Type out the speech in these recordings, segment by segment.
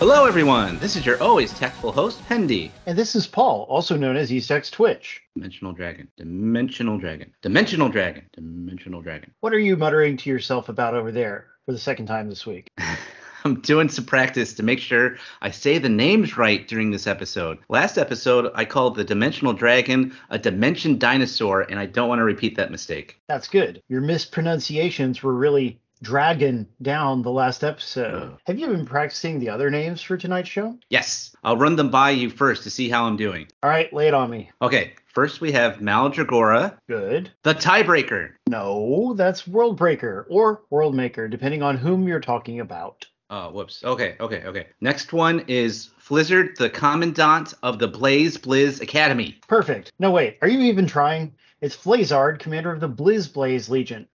Hello, everyone. This is your always tactful host, Pendy. And this is Paul, also known as EastX Twitch. Dimensional Dragon. Dimensional Dragon. Dimensional Dragon. Dimensional Dragon. What are you muttering to yourself about over there for the second time this week? I'm doing some practice to make sure I say the names right during this episode. Last episode, I called the Dimensional Dragon a Dimension Dinosaur, and I don't want to repeat that mistake. That's good. Your mispronunciations were really dragging down the last episode. Oh. Have you been practicing the other names for tonight's show? Yes, I'll run them by you first to see how I'm doing. All right, lay it on me. Okay, first we have Maldragora, Good. the Tiebreaker. No, that's Worldbreaker or Worldmaker, depending on whom you're talking about. Oh, whoops. Okay, okay, okay. Next one is Flizzard, the Commandant of the Blaze Blizz Academy. Perfect. No, wait. Are you even trying? It's Flazard, commander of the Blizz Blaze Legion.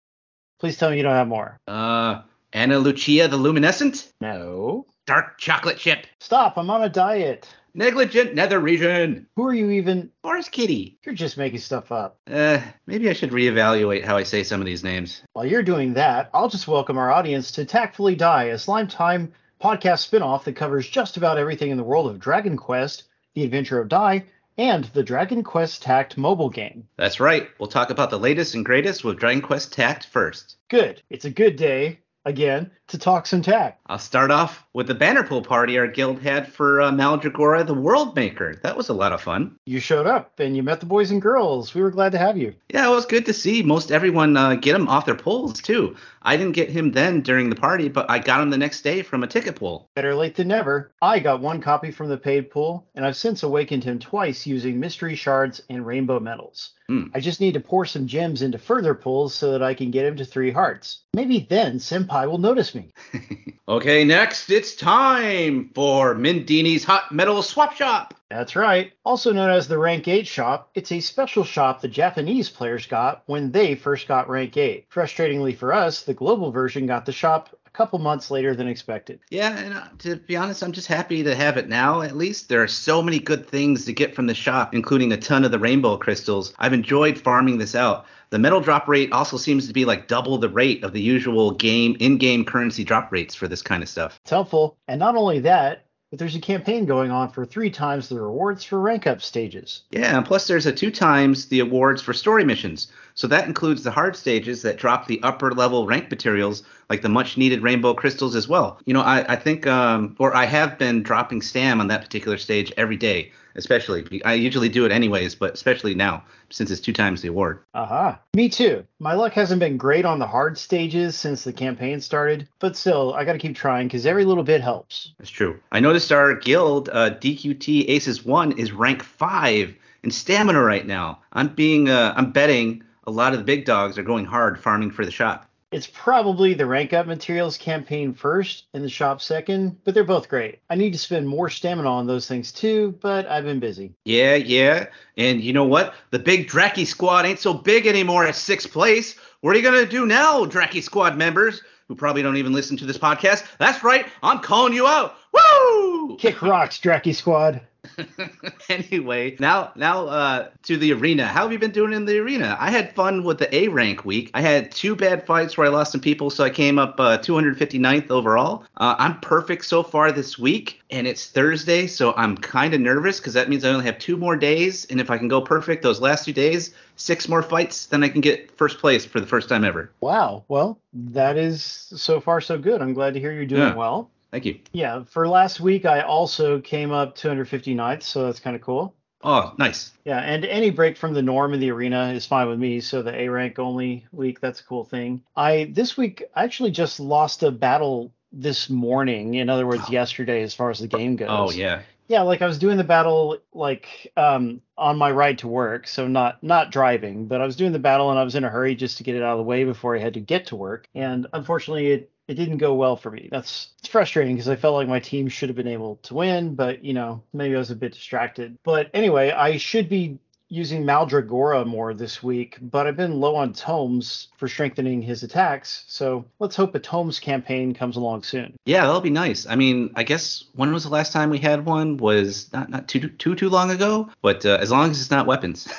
Please tell me you don't have more. Uh, Anna Lucia, the Luminescent. No. Dark Chocolate Chip. Stop. I'm on a diet. Negligent Nether Region. Who are you even? Forest Kitty. You're just making stuff up. Uh, maybe I should reevaluate how I say some of these names. While you're doing that, I'll just welcome our audience to Tactfully Dai, a Slime Time podcast spinoff that covers just about everything in the world of Dragon Quest, The Adventure of Dai, and the Dragon Quest Tact mobile game. That's right. We'll talk about the latest and greatest with Dragon Quest Tact first. Good. It's a good day, again, to talk some tact. I'll start off with the banner pool party our guild had for uh, Maldragora, the World Maker. That was a lot of fun. You showed up and you met the boys and girls. We were glad to have you. Yeah, it was good to see most everyone uh, get him off their pulls too. I didn't get him then during the party, but I got him the next day from a ticket pool. Better late than never. I got one copy from the paid pool, and I've since awakened him twice using mystery shards and rainbow medals. Hmm. I just need to pour some gems into further pulls so that I can get him to three hearts. Maybe then Senpai will notice me. Okay, next it's time for Mindini's Hot Metal Swap Shop. That's right. Also known as the Rank 8 shop, it's a special shop the Japanese players got when they first got Rank 8. Frustratingly for us, the global version got the shop couple months later than expected. Yeah, and uh, to be honest, I'm just happy to have it now. At least there are so many good things to get from the shop, including a ton of the rainbow crystals. I've enjoyed farming this out. The metal drop rate also seems to be like double the rate of the usual game in-game currency drop rates for this kind of stuff. It's helpful. And not only that, but there's a campaign going on for three times the rewards for rank up stages. Yeah, and plus there's a two times the awards for story missions. So that includes the hard stages that drop the upper level rank materials, like the much needed rainbow crystals as well. You know, I, I think, um, or I have been dropping Stam on that particular stage every day, especially. I usually do it anyways, but especially now since it's two times the award. Aha. Uh-huh. Me too. My luck hasn't been great on the hard stages since the campaign started, but still, I gotta keep trying because every little bit helps. That's true. I noticed our guild, uh, DQT Aces 1, is rank 5 in stamina right now. I'm being, uh, I'm betting a lot of the big dogs are going hard farming for the shop. It's probably the rank up materials campaign first and the shop second, but they're both great. I need to spend more stamina on those things too, but I've been busy. Yeah, yeah. And you know what? The big Dracky squad ain't so big anymore at sixth place. What are you going to do now, Dracky squad members who probably don't even listen to this podcast? That's right. I'm calling you out. Woo! Kick rocks, Dracky Squad. anyway, now now uh, to the arena. How have you been doing in the arena? I had fun with the A rank week. I had two bad fights where I lost some people, so I came up uh, 259th overall. Uh, I'm perfect so far this week, and it's Thursday, so I'm kind of nervous because that means I only have two more days, and if I can go perfect those last two days, six more fights, then I can get first place for the first time ever. Wow. Well, that is so far so good. I'm glad to hear you're doing Yeah. well. Thank you. Yeah, for last week I also came up 259th, so that's kind of cool. Oh, nice. Yeah, and any break from the norm in the arena is fine with me. So the A rank only week, that's a cool thing. I this week I actually just lost a battle this morning. In other words, yesterday, as far as the game goes. Oh yeah. Yeah, like I was doing the battle like um on my ride to work, so not not driving, but I was doing the battle and I was in a hurry just to get it out of the way before I had to get to work. And unfortunately it it didn't go well for me. That's it's frustrating because I felt like my team should have been able to win, but you know, maybe I was a bit distracted. But anyway, I should be using Maldragora more this week, but I've been low on tomes for strengthening his attacks. So let's hope a tomes campaign comes along soon. Yeah, that'll be nice. I mean, I guess when was the last time we had one? Was not not too too too long ago. But uh, as long as it's not weapons.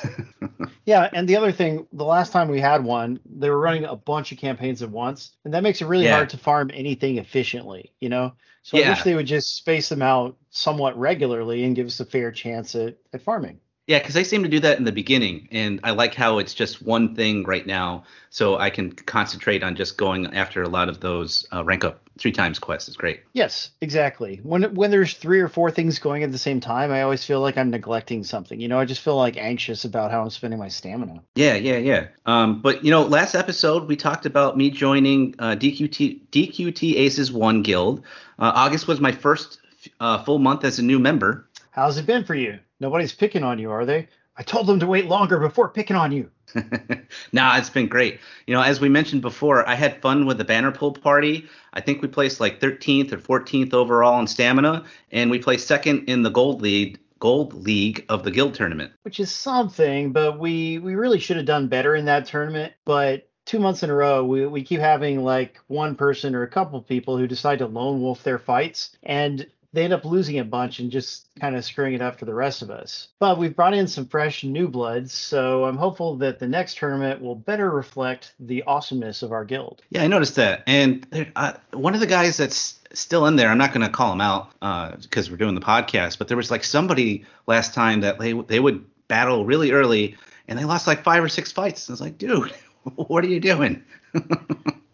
Yeah, and the other thing, the last time we had one, they were running a bunch of campaigns at once, and that makes it really Yeah. hard to farm anything efficiently, you know? So I wish they would just space them out somewhat regularly and give us a fair chance at, at farming. Yeah, because they seem to do that in the beginning, and I like how it's just one thing right now, so I can concentrate on just going after a lot of those uh, rank up three times quests. It's great. Yes, exactly. When when there's three or four things going at the same time, I always feel like I'm neglecting something. You know, I just feel like anxious about how I'm spending my stamina. Yeah, yeah, yeah. Um, but you know, last episode we talked about me joining uh, DQT DQT Aces One Guild. Uh, August was my first uh, full month as a new member. How's it been for you? Nobody's picking on you, are they? I told them to wait longer before picking on you. nah, it's been great. You know, as we mentioned before, I had fun with the banner pull party. I think we placed like 13th or 14th overall in stamina, and we placed second in the gold league gold league of the guild tournament. which is something, but we we really should have done better in that tournament. But two months in a row, we, we keep having like one person or a couple people who decide to lone wolf their fights, and they end up losing a bunch and just kind of screwing it up for the rest of us. But we've brought in some fresh new bloods, so I'm hopeful that the next tournament will better reflect the awesomeness of our guild. Yeah, I noticed that. And there, uh, one of the guys that's still in there, I'm not going to call him out because we're doing the podcast, but there was like somebody last time that they, they would battle really early and they lost like five or six fights. I was like, dude, what are you doing?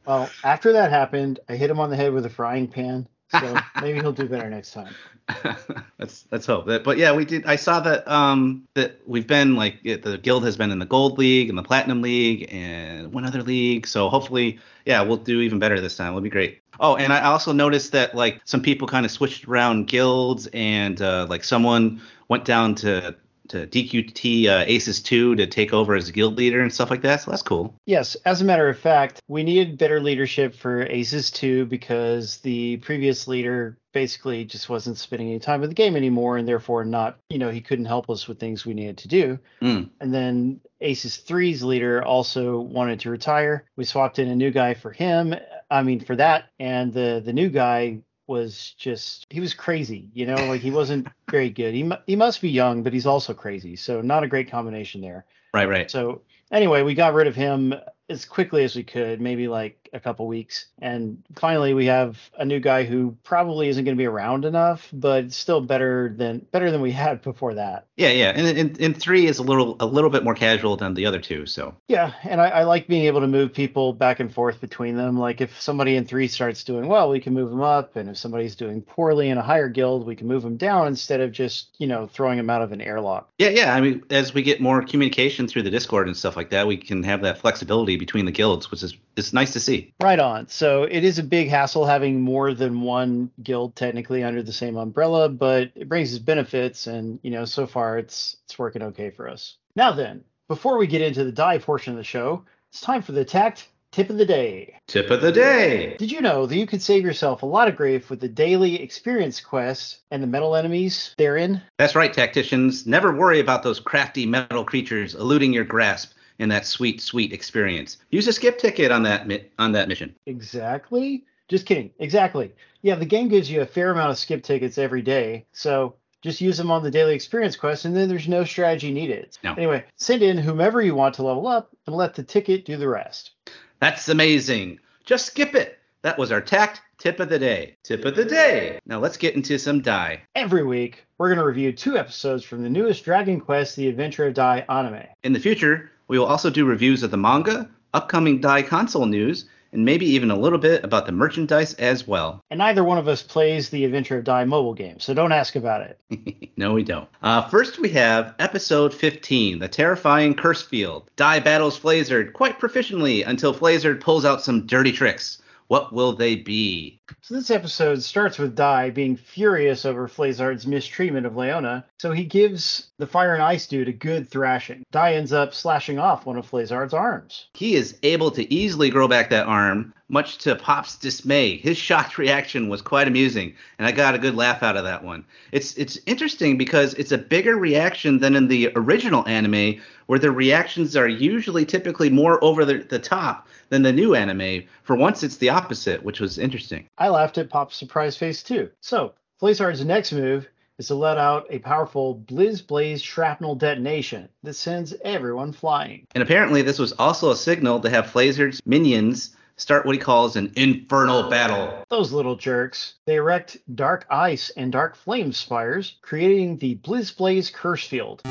Well, after that happened, I hit him on the head with a frying pan, so maybe he'll do better next time. let's let's hope that. But yeah, we did. I saw that um that we've been like the guild has been in the gold league and the platinum league and one other league. So hopefully, yeah, we'll do even better this time. It'll be great. Oh, and I also noticed that like some people kind of switched around guilds and uh, like someone went down to to DQT uh, Aces 2 to take over as guild leader and stuff like that. So that's cool. Yes, as a matter of fact, we needed better leadership for Aces 2 because the previous leader basically just wasn't spending any time with the game anymore and therefore not, you know, he couldn't help us with things we needed to do. Mm. And then Aces 3's leader also wanted to retire. We swapped in a new guy for him. I mean, for that. And the the new guy was just he was crazy, you know, like he wasn't very good. He he must be young, but he's also crazy. So not a great combination there. Right, right. So anyway, we got rid of him as quickly as we could, maybe like a couple weeks. And finally we have a new guy who probably isn't going to be around enough, but still better than better than we had before that. Yeah, yeah. And, and, and three is a little a little bit more casual than the other two. So Yeah, and I, I like being able to move people back and forth between them. Like if somebody in three starts doing well, we can move them up, and if somebody's doing poorly in a higher guild, we can move them down instead of just you know throwing them out of an airlock. Yeah, yeah. I mean, as we get more communication through the Discord and stuff like that, we can have that flexibility between the guilds, which is it's nice to see. Right on. So it is a big hassle having more than one guild technically under the same umbrella, but it brings its benefits, and you know so far it's it's working okay for us. Now then, before we get into the Dai portion of the show, it's time for the tact tip of the day. Tip of the day. Did you know that you could save yourself a lot of grief with the daily experience quest and the metal enemies therein? That's right, tacticians. Never worry about those crafty metal creatures eluding your grasp in that sweet, sweet experience. Use a skip ticket on that mi- on that mission. Exactly. Just kidding. Exactly. Yeah, the game gives you a fair amount of skip tickets every day, so just use them on the daily experience quest, and then there's no strategy needed. No. Anyway, send in whomever you want to level up, and let the ticket do the rest. That's amazing. Just skip it. That was our tact tip of the day. Tip of the day. Now let's get into some Dai. Every week, we're going to review two episodes from the newest Dragon Quest: The Adventure of Dai anime. In the future, we will also do reviews of the manga, upcoming Dai console news, and maybe even a little bit about the merchandise as well. And neither one of us plays the Adventure of Dai mobile game, so don't ask about it. no, we don't. Uh, first, we have episode 15, The Terrifying Curse Field. Dai battles Flazard quite proficiently until Flazard pulls out some dirty tricks. What will they be? So this episode starts with Dai being furious over Flazard's mistreatment of Leona, so he gives the Fire and Ice dude a good thrashing. Dai ends up slashing off one of Flazard's arms. He is able to easily grow back that arm, much to Pop's dismay. His shocked reaction was quite amusing, and I got a good laugh out of that one. It's it's interesting because it's a bigger reaction than in the original anime, where the reactions are usually typically more over the, the top than the new anime. For once, it's the opposite, which was interesting. I laughed at Pop's surprise face too. So, Flazard's next move is to let out a powerful Blizz Blaze shrapnel detonation that sends everyone flying. And apparently, this was also a signal to have Flazard's minions start what he calls an infernal battle. Those little jerks. They erect dark ice and dark flame spires, creating the Blizz Blaze curse field.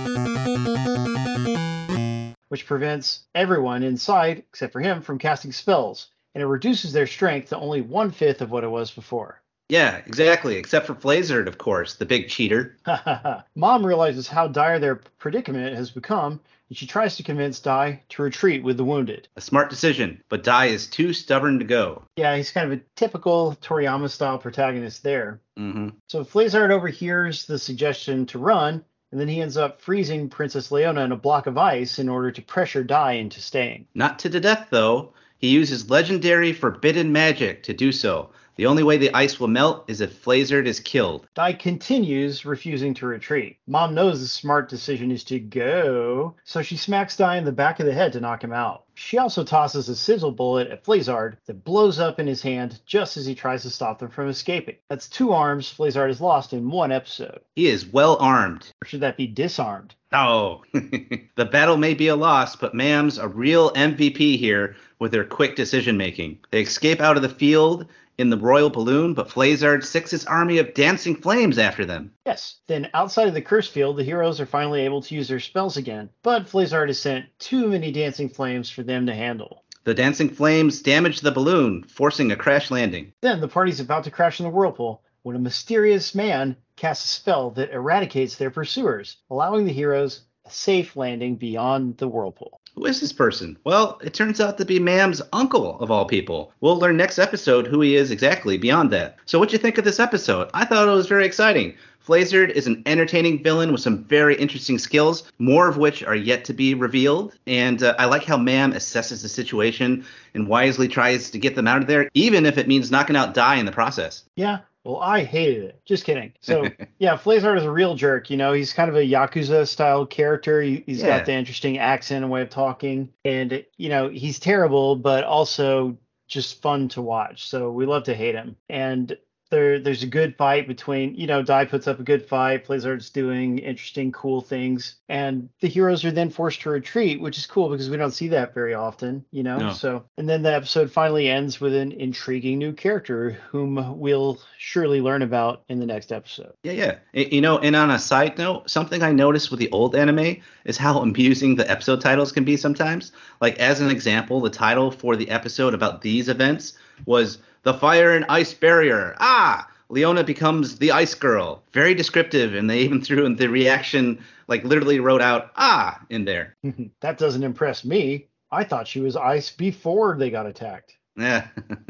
Which prevents everyone inside, except for him, from casting spells, and it reduces their strength to only one fifth of what it was before. Yeah, exactly. Except for Flazard, of course, the big cheater. Mam realizes how dire their predicament has become, and she tries to convince Dai to retreat with the wounded. A smart decision, but Dai is too stubborn to go. Yeah, he's kind of a typical Toriyama style protagonist there. hmm So Flazard overhears the suggestion to run, and then he ends up freezing Princess Leona in a block of ice in order to pressure Dai into staying. Not to the death, though. He uses legendary forbidden magic to do so. The only way the ice will melt is if Flazard is killed. Dai continues, refusing to retreat. Mam knows the smart decision is to go, so she smacks Dai in the back of the head to knock him out. She also tosses a sizzle bullet at Flazard that blows up in his hand just as he tries to stop them from escaping. That's two arms Flazard has lost in one episode. He is well armed. Or should that be disarmed? Oh, the battle may be a loss, but Mam's a real MVP here with her quick decision making. They escape out of the field in the royal balloon, but Flazard sicks his army of dancing flames after them. Yes. Then outside of the curse field, the heroes are finally able to use their spells again, but Flazard has sent too many dancing flames for them to handle. The dancing flames damage the balloon, forcing a crash landing. Then the party's about to crash in the whirlpool when a mysterious man casts a spell that eradicates their pursuers, allowing the heroes a safe landing beyond the whirlpool. Who is this person? Well, it turns out to be Mam's uncle, of all people. We'll learn next episode who he is exactly beyond that. So, what'd you think of this episode? I thought it was very exciting. Flazard is an entertaining villain with some very interesting skills, more of which are yet to be revealed. And uh, I like how Mam assesses the situation and wisely tries to get them out of there, even if it means knocking out Dai in the process. Yeah, well, I hated it. Just kidding. So, yeah, Flazard is a real jerk. You know, he's kind of a Yakuza style character. He, has Yeah. got the interesting accent and way of talking. And, you know, he's terrible, but also just fun to watch. So we love to hate him. And there, there's a good fight between, you know, Dai puts up a good fight. Flazard's doing interesting, cool things. And the heroes are then forced to retreat, which is cool because we don't see that very often, you know? No. So, and then the episode finally ends with an intriguing new character whom we'll surely learn about in the next episode. Yeah, yeah. You know, and on a side note, something I noticed with the old anime is how amusing the episode titles can be sometimes. Like, as an example, the title for the episode about these events was The Fire and Ice Barrier. Ah! Leona becomes the ice girl. Very descriptive, and they even threw in the reaction, like, literally wrote out, ah, in there. that doesn't impress me. I thought she was ice before they got attacked. Yeah.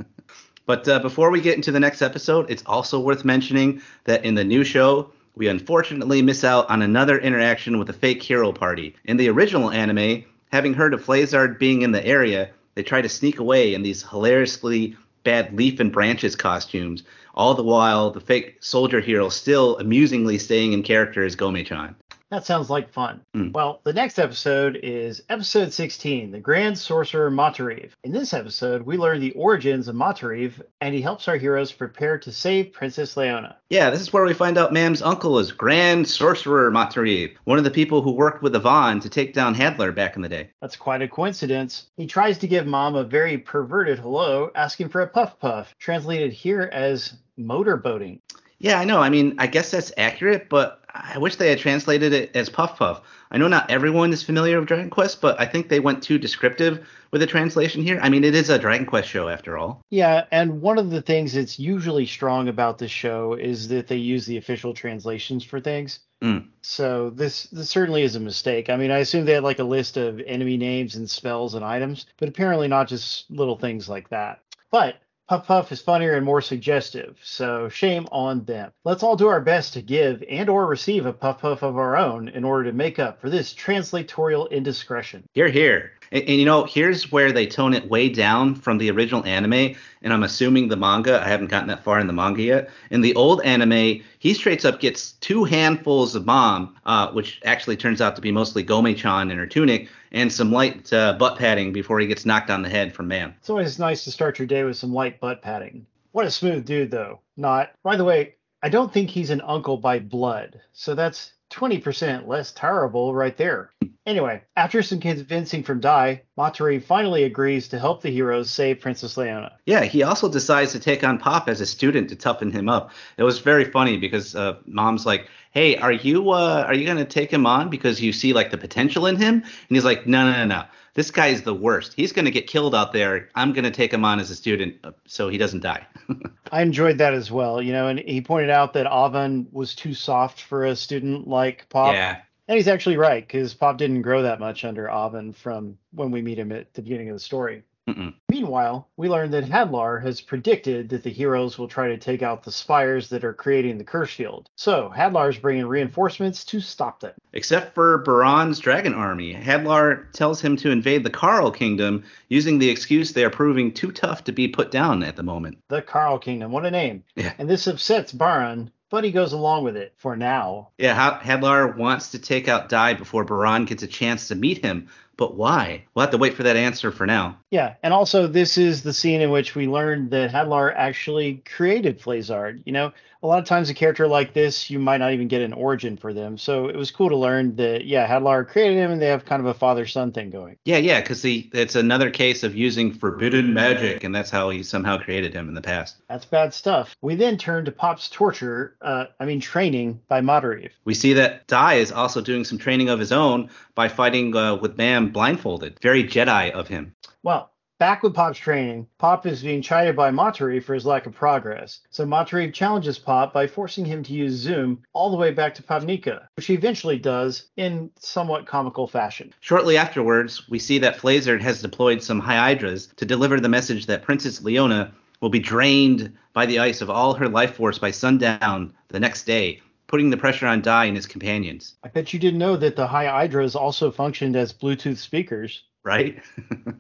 but uh, before we get into the next episode, it's also worth mentioning that in the new show, we unfortunately miss out on another interaction with the fake hero party. In the original anime, having heard of Flazard being in the area, they try to sneak away in these hilariously bad leaf and branches costumes, all the while the fake soldier hero still amusingly staying in character as Gome-chan. That sounds like fun. Hmm. Well, the next episode is episode 16, The Grand Sorcerer Matoriv. In this episode, we learn the origins of Matoriv, and he helps our heroes prepare to save Princess Leona. Yeah, this is where we find out Mam's uncle is Grand Sorcerer Matoriv, one of the people who worked with Avan to take down Hadlar back in the day. That's quite a coincidence. He tries to give Mam a very perverted hello, asking for a puff puff, translated here as motorboating. Yeah, I know. I mean, I guess that's accurate, but I wish they had translated it as Puff Puff. I know not everyone is familiar with Dragon Quest, but I think they went too descriptive with the translation here. I mean, it is a Dragon Quest show after all. Yeah, and one of the things that's usually strong about this show is that they use the official translations for things. Mm. So this this certainly is a mistake. I mean, I assume they had like a list of enemy names and spells and items, but apparently not just little things like that. But Puff Puff is funnier and more suggestive, so shame on them. Let's all do our best to give and or receive a Puff Puff of our own in order to make up for this translatorial indiscretion. Here, here. And, and, you know, here's where they tone it way down from the original anime, and I'm assuming the manga. I haven't gotten that far in the manga yet. In the old anime, he straight up gets two handfuls of bomb, uh, which actually turns out to be mostly Gome-chan in her tunic, and some light uh, butt padding before he gets knocked on the head from Mam. It's always nice to start your day with some light butt padding. What a smooth dude, though. Not. By the way, I don't think he's an uncle by blood, so that's 20% less terrible right there. Anyway, after some convincing from Dai, Matoriv finally agrees to help the heroes save Princess Leona. Yeah, he also decides to take on Pop as a student to toughen him up. It was very funny because uh, Mam's like, "Hey, are you uh, are you gonna take him on because you see like the potential in him?" And he's like, "No, no, no, no. This guy is the worst. He's gonna get killed out there. I'm gonna take him on as a student uh, so he doesn't die." I enjoyed that as well, you know, and he pointed out that Avan was too soft for a student like Pop. Yeah. And he's actually right because Pop didn't grow that much under Avan from when we meet him at the beginning of the story. Mm-mm. Meanwhile, we learn that Hadlar has predicted that the heroes will try to take out the spires that are creating the curse field. So Hadlar's bringing reinforcements to stop them. Except for Baran's dragon army, Hadlar tells him to invade the Carl kingdom using the excuse they are proving too tough to be put down at the moment. The Carl Kingdom, what a name. Yeah. And this upsets Baran, but he goes along with it for now. Yeah, Ha- Hadlar wants to take out Dai before Baran gets a chance to meet him, but why? We'll have to wait for that answer for now. Yeah, and also this is the scene in which we learned that Hadlar actually created Flazard. You know, a lot of times a character like this, you might not even get an origin for them. So it was cool to learn that yeah, Hadlar created him, and they have kind of a father-son thing going. Yeah, yeah, because it's another case of using forbidden magic, and that's how he somehow created him in the past. That's bad stuff. We then turn to Pop's torture, uh, I mean training by Matoriv. We see that Dai is also doing some training of his own by fighting uh, with Bam blindfolded. Very Jedi of him. Well, back with Pop's training, Pop is being chided by Matoriv for his lack of progress. So Matoriv challenges Pop by forcing him to use Zoom all the way back to Papnica, which he eventually does in somewhat comical fashion. Shortly afterwards, we see that Flazard has deployed some Hydras to deliver the message that Princess Leona will be drained by the ice of all her life force by sundown the next day, putting the pressure on Dai and his companions. I bet you didn't know that the High Hydras also functioned as Bluetooth speakers. Right?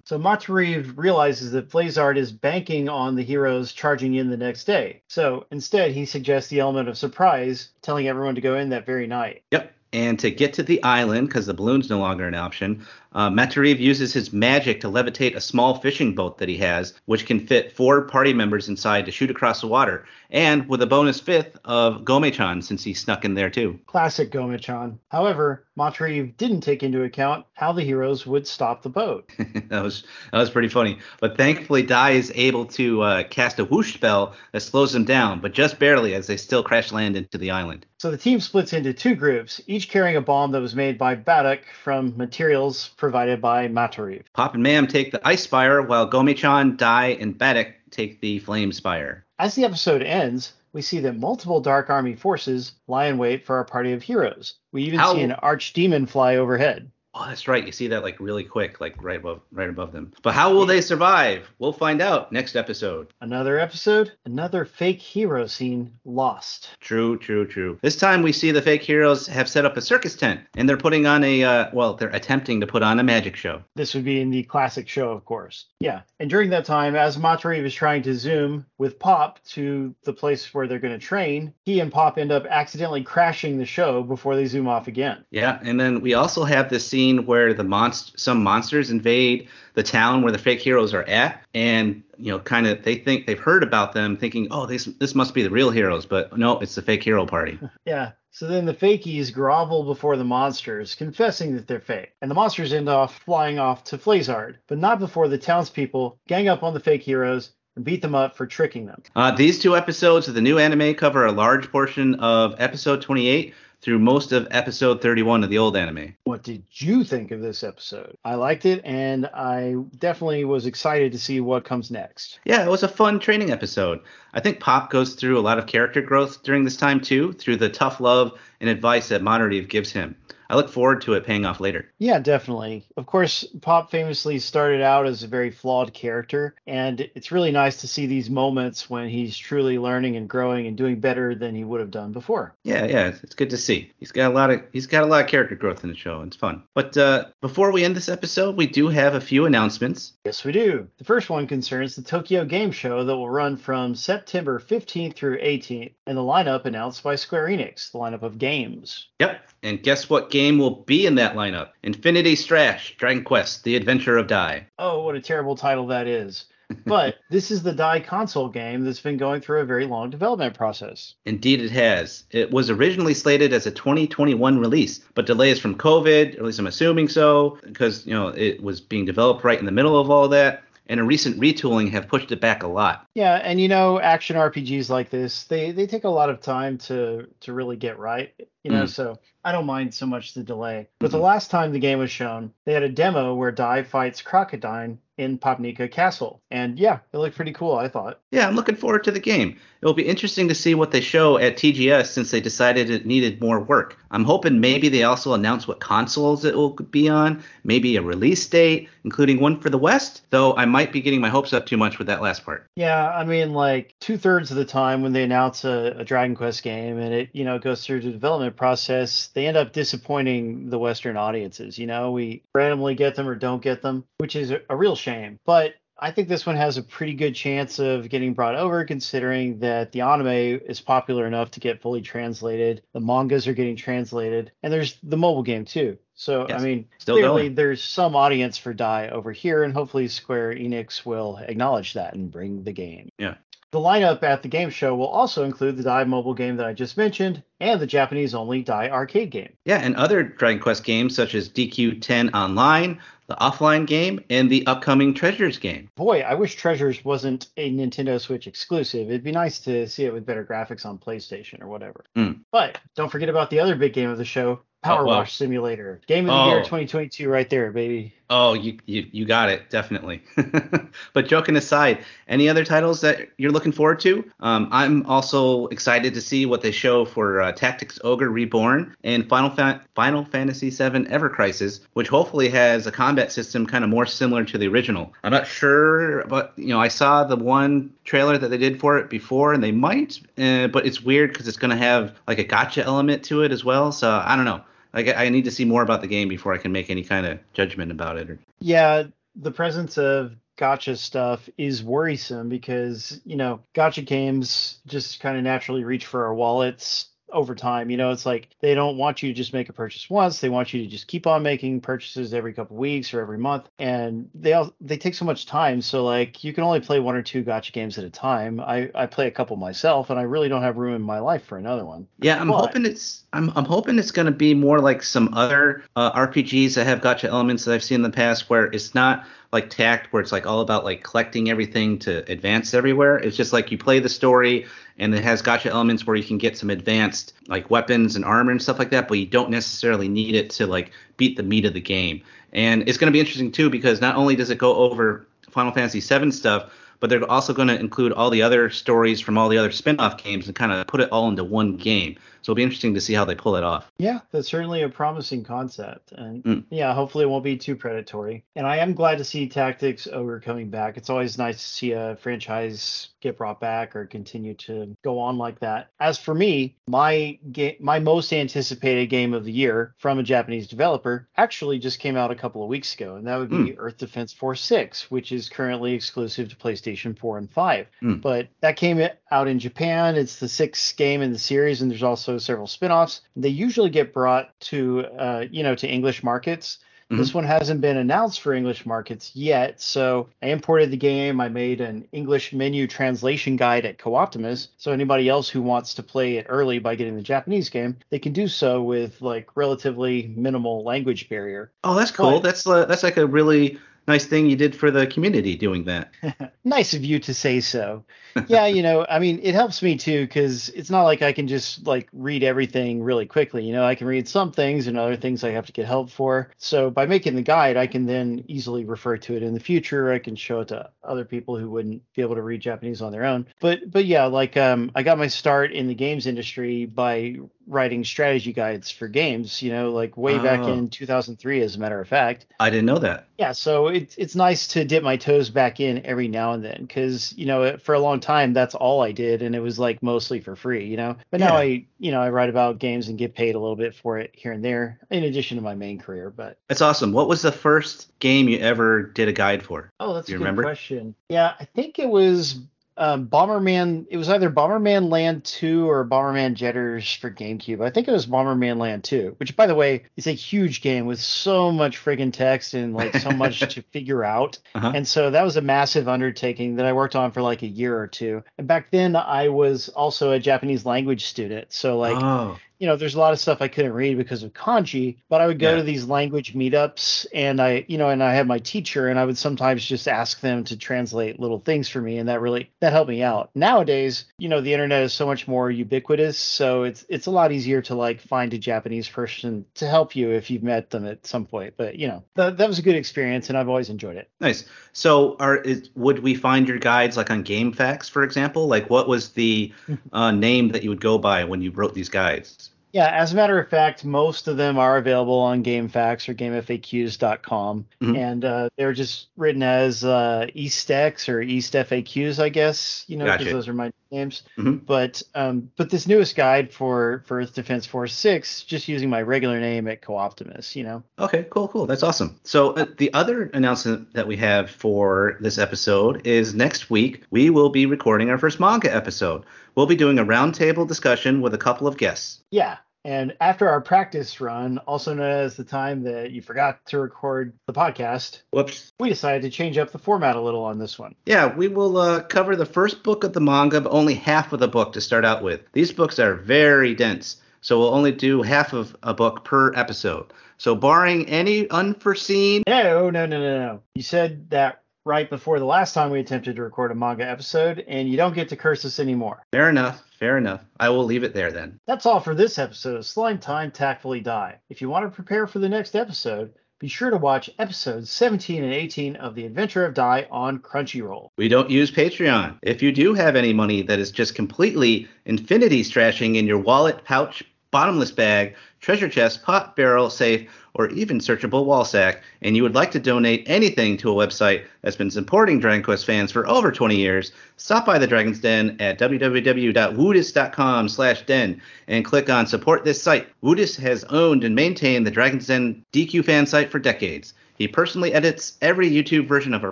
So Matoriv realizes that Flazard is banking on the heroes charging in the next day. So instead, he suggests the element of surprise, telling everyone to go in that very night. Yep. And to get to the island, because the balloon's no longer an option, uh, Matoriv uses his magic to levitate a small fishing boat that he has, which can fit four party members inside to shoot across the water, and with a bonus fifth of Gome-chan since he snuck in there too. Classic Gome-chan. However, Matoriv didn't take into account how the heroes would stop the boat. that was that was pretty funny. But thankfully, Dai is able to uh, cast a whoosh spell that slows them down, but just barely as they still crash land into the island. So the team splits into two groups, each carrying a bomb that was made by Baddock from materials provided by Matoriv. Pop and Mam take the ice spire, while Gome-chan, Dai, and Baddock take the flame spire. As the episode ends, we see that multiple Dark Army forces lie in wait for our party of heroes. We even How- see an archdemon fly overhead. Oh, that's right. You see that like really quick, like right above, right above them. But how will they survive? We'll find out next episode. Another episode, another fake hero scene lost. True, true, true. This time we see the fake heroes have set up a circus tent, and they're putting on a, uh, well, they're attempting to put on a magic show. This would be in the classic show, of course. Yeah. And during that time, as Matoriv was trying to zoom with Pop to the place where they're going to train, he and Pop end up accidentally crashing the show before they zoom off again. Yeah, and then we also have this scene where the monst- some monsters invade the town where the fake heroes are at, and you know, kind of they think they've heard about them, thinking, oh, this this must be the real heroes, but no, it's the fake hero party. Yeah. So then the fakies grovel before the monsters, confessing that they're fake. And the monsters end off flying off to Flazard, but not before the townspeople gang up on the fake heroes and beat them up for tricking them. Uh, these two episodes of the new anime cover a large portion of episode 28 through most of episode 31 of the old anime. What did you think of this episode? I liked it, and I definitely was excited to see what comes next. Yeah, it was a fun training episode. I think Pop goes through a lot of character growth during this time too, through the tough love and advice that Modern gives him. I look forward to it paying off later. Yeah, definitely. Of course, Pop famously started out as a very flawed character, and it's really nice to see these moments when he's truly learning and growing and doing better than he would have done before. Yeah, yeah, it's good to see. He's got a lot of he's got a lot of character growth in the show. It's fun. But uh, before we end this episode, we do have a few announcements. Yes, we do. The first one concerns the Tokyo Game Show that will run from September 15th through 18th, and the lineup announced by Square Enix, the lineup of games. Yep. And guess what game will be in that lineup? Infinity Strash, Dragon Quest: The Adventure of Dai. Oh, what a terrible title that is. But this is the Dai console game that's been going through a very long development process. Indeed, it has. It was originally slated as a 2021 release, but delays from COVID, at least I'm assuming so, because you know it was being developed right in the middle of all that and a recent retooling have pushed it back a lot. Yeah, and you know, action RPGs like this, they they take a lot of time to to really get right. You know, mm. so I don't mind so much the delay. But mm-hmm. the last time the game was shown, they had a demo where Dai fights Crocodine in Papnica Castle. And yeah, it looked pretty cool, I thought. Yeah, I'm looking forward to the game. It will be interesting to see what they show at TGS since they decided it needed more work. I'm hoping maybe they also announce what consoles it will be on, maybe a release date, including one for the West, though I might be getting my hopes up too much with that last part. Yeah, I mean, like two thirds of the time when they announce a, a Dragon Quest game and it, you know, goes through the development process, they end up disappointing the Western audiences. You know, we randomly get them or don't get them, which is a, a real shame. But I think this one has a pretty good chance of getting brought over, considering that the anime is popular enough to get fully translated. The mangas are getting translated, and there's the mobile game too. So yes, I mean, clearly going. there's some audience for Dai over here, and hopefully Square Enix will acknowledge that and bring the game. Yeah. The lineup at the game show will also include the Dai mobile game that I just mentioned and the Japanese only Dai arcade game. Yeah, and other Dragon Quest games such as DQ10 Online, the offline game, and the upcoming Treasures game. Boy, I wish Treasures wasn't a Nintendo Switch exclusive. It'd be nice to see it with better graphics on PlayStation or whatever. Mm. But don't forget about the other big game of the show, Power oh, well. Wash Simulator. Game of the oh. year 2022 right there, baby. Oh, you you, you got it, definitely. but joking aside, any other titles that you're looking forward to? Um, I'm also excited to see what they show for uh, Tactics Ogre Reborn and Final Fa- Final Fantasy VII Ever Crisis, which hopefully has a combat system kind of more similar to the original. I'm not sure, but you know, I saw the one trailer that they did for it before, and they might, uh, but it's weird because it's going to have like a gotcha element to it as well. So I don't know. Like I need to see more about the game before I can make any kind of judgment about it. Yeah, the presence of gotcha stuff is worrisome because you know gotcha games just kind of naturally reach for our wallets over time. You know, it's like they don't want you to just make a purchase once. They want you to just keep on making purchases every couple weeks or every month. And they all they take so much time. So like you can only play one or two gotcha games at a time. I, I play a couple myself and I really don't have room in my life for another one. Yeah, I'm but, hoping it's I'm I'm hoping it's gonna be more like some other uh, RPGs that have gotcha elements that I've seen in the past where it's not like tact where it's like all about like collecting everything to advance everywhere. It's just like you play the story and it has gotcha elements where you can get some advanced like weapons and armor and stuff like that, but you don't necessarily need it to like beat the meat of the game. And it's going to be interesting too because not only does it go over Final Fantasy VII stuff, but they're also going to include all the other stories from all the other spin-off games and kind of put it all into one game. So it'll be interesting to see how they pull it off. Yeah, that's certainly a promising concept. And mm. yeah, hopefully it won't be too predatory. And I am glad to see Tactics Ogre coming back. It's always nice to see a franchise get brought back or continue to go on like that. As for me, my game, my most anticipated game of the year from a Japanese developer actually just came out a couple of weeks ago, and that would be mm. Earth Defense Force 6, which is currently exclusive to PlayStation 4 and 5. Mm. But that came out in Japan. It's the sixth game in the series, and there's also several spin-offs. They usually get brought to uh, you know to English markets. Mm-hmm. This one hasn't been announced for English markets yet, so I imported the game. I made an English menu translation guide at Co-Optimus, so anybody else who wants to play it early by getting the Japanese game, they can do so with like relatively minimal language barrier. Oh, that's cool. But, that's uh, that's like a really nice thing you did for the community doing that. nice of you to say so. yeah, you know, I mean, it helps me too because it's not like I can just like read everything really quickly. You know, I can read some things and other things I have to get help for. So by making the guide, I can then easily refer to it in the future. I can show it to other people who wouldn't be able to read Japanese on their own. But but yeah, like um, I got my start in the games industry by writing strategy guides for games. You know, like way back Oh. in 2003, as a matter of fact. I didn't know that. Yeah, so it's it's nice to dip my toes back in every now and then because you know for a long time that's all I did and it was like mostly for free, you know. But now Yeah. I you know I write about games and get paid a little bit for it here and there in addition to my main career. But That's awesome. What was the first game you ever did a guide for? oh, that's a good remember? question. Yeah, I think it was um, Bomberman. It was either Bomberman Land 2 or Bomberman Jetters for GameCube. I think it was Bomberman Land 2, which by the way is a huge game with so much friggin' text and like so much to figure out. Uh-huh. And so that was a massive undertaking that I worked on for like a year or two. And back then I was also a Japanese language student. So like, oh, you know, there's a lot of stuff I couldn't read because of kanji, but I would go Yeah. to these language meetups and I, you know, and I had my teacher and I would sometimes just ask them to translate little things for me and that really that helped me out. Nowadays, you know, the internet is so much more ubiquitous, so it's it's a lot easier to like find a Japanese person to help you if you've met them at some point. But, you know, that, that was a good experience and I've always enjoyed it. nice. So, are is, would we find your guides like on GameFAQs, for example? Like, what was the uh, name that you would go by when you wrote these guides? Yeah, as a matter of fact, most of them are available on GameFAQs or GameFAQs.com, Mhm. and uh, they're just written as uh, EastX or East FAQs, I guess. You know, because Gotcha. those are my names. Mhm. But um, but this newest guide for for Earth Defense Force Six, just using my regular name at Co-Optimus. You know. Okay, cool, cool. That's awesome. So uh, the other announcement that we have for this episode is next week we will be recording our first manga episode. We'll be doing a roundtable discussion with a couple of guests. Yeah. And after our practice run, also known as the time that you forgot to record the podcast, Whoops. we decided to change up the format a little on this one. Yeah, we will uh, cover the first book of the manga, but only half of the book to start out with. These books are very dense, so we'll only do half of a book per episode. So, barring any unforeseen. No, no, no, no, no. You said that right before the last time we attempted to record a manga episode, and you don't get to curse us anymore. Fair enough, fair enough. I will leave it there then. That's all for this episode of Slime Time Tactfully Dai. If you want to prepare for the next episode, be sure to watch episodes 17 and 18 of The Adventure of Dai on Crunchyroll. We don't use Patreon. If you do have any money that is just completely infinity strashing in your wallet, pouch, bottomless bag, treasure chest, pot, barrel, safe, or even searchable wall sack, and you would like to donate anything to a website that's been supporting Dragon Quest fans for over 20 years, stop by the Dragon's Den at www.woodus.com slash den and click on support this site. Woodus has owned and maintained the Dragon's Den DQ fan site for decades. He personally edits every YouTube version of our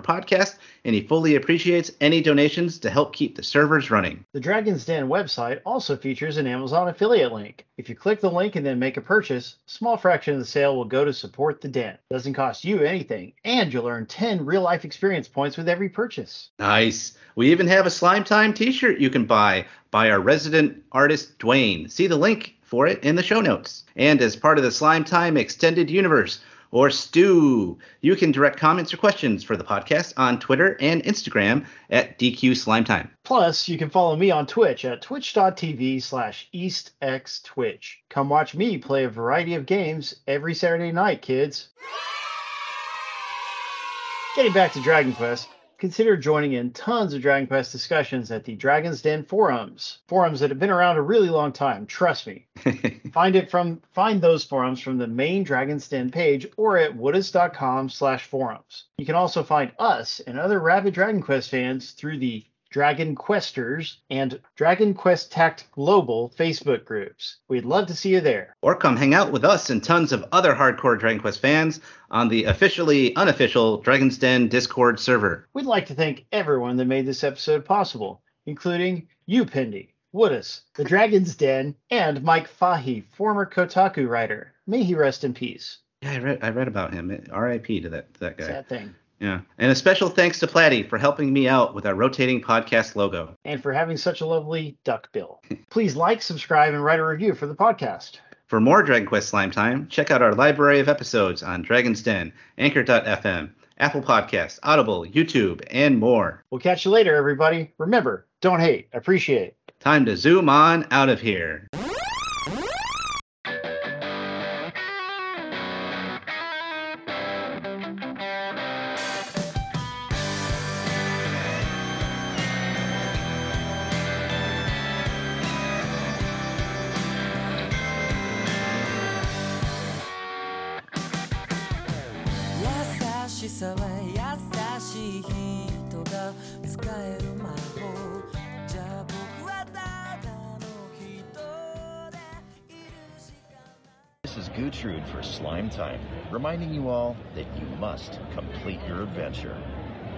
podcast, and he fully appreciates any donations to help keep the servers running. The Dragon's Den website also features an Amazon affiliate link. If you click the link and then make a purchase, a small fraction of the sale will go to support the den. Doesn't cost you anything, and you'll earn 10 real life experience points with every purchase. Nice. We even have a Slime Time t shirt you can buy by our resident artist, Dwayne. See the link for it in the show notes. And as part of the Slime Time Extended Universe, or Stew, you can direct comments or questions for the podcast on Twitter and Instagram at DQ Slime Time. Plus, you can follow me on Twitch at twitch.tv slash eastxtwitch. Come watch me play a variety of games every Saturday night, kids. Getting back to Dragon Quest, consider joining in tons of Dragon Quest discussions at the Dragon's Den forums. Forums that have been around a really long time, trust me. Find it from find those forums from the main Dragon's Den page or at woodus.com slash forums. You can also find us and other rabid Dragon Quest fans through the Dragon Questers and Dragon Quest Tact Global Facebook groups. We'd love to see you there. or come hang out with us and tons of other hardcore Dragon Quest fans on the officially unofficial Dragon's Den Discord server. We'd like to thank everyone that made this episode possible, including you, Pindy, Woodus, The Dragon's Den, and Mike Fahey, former Kotaku writer. May he rest in peace. Yeah, I read I read about him. R.I.P. to that to that guy. Sad thing. Yeah, and a special thanks to Platty for helping me out with our rotating podcast logo. And for having such a lovely duck bill. Please like, subscribe, and write a review for the podcast. For more Dragon Quest Slime Time, check out our library of episodes on Dragon's Den, Anchor.fm, Apple Podcasts, Audible, YouTube, and more. We'll catch you later, everybody. Remember, don't hate, appreciate. Time to zoom on out of here.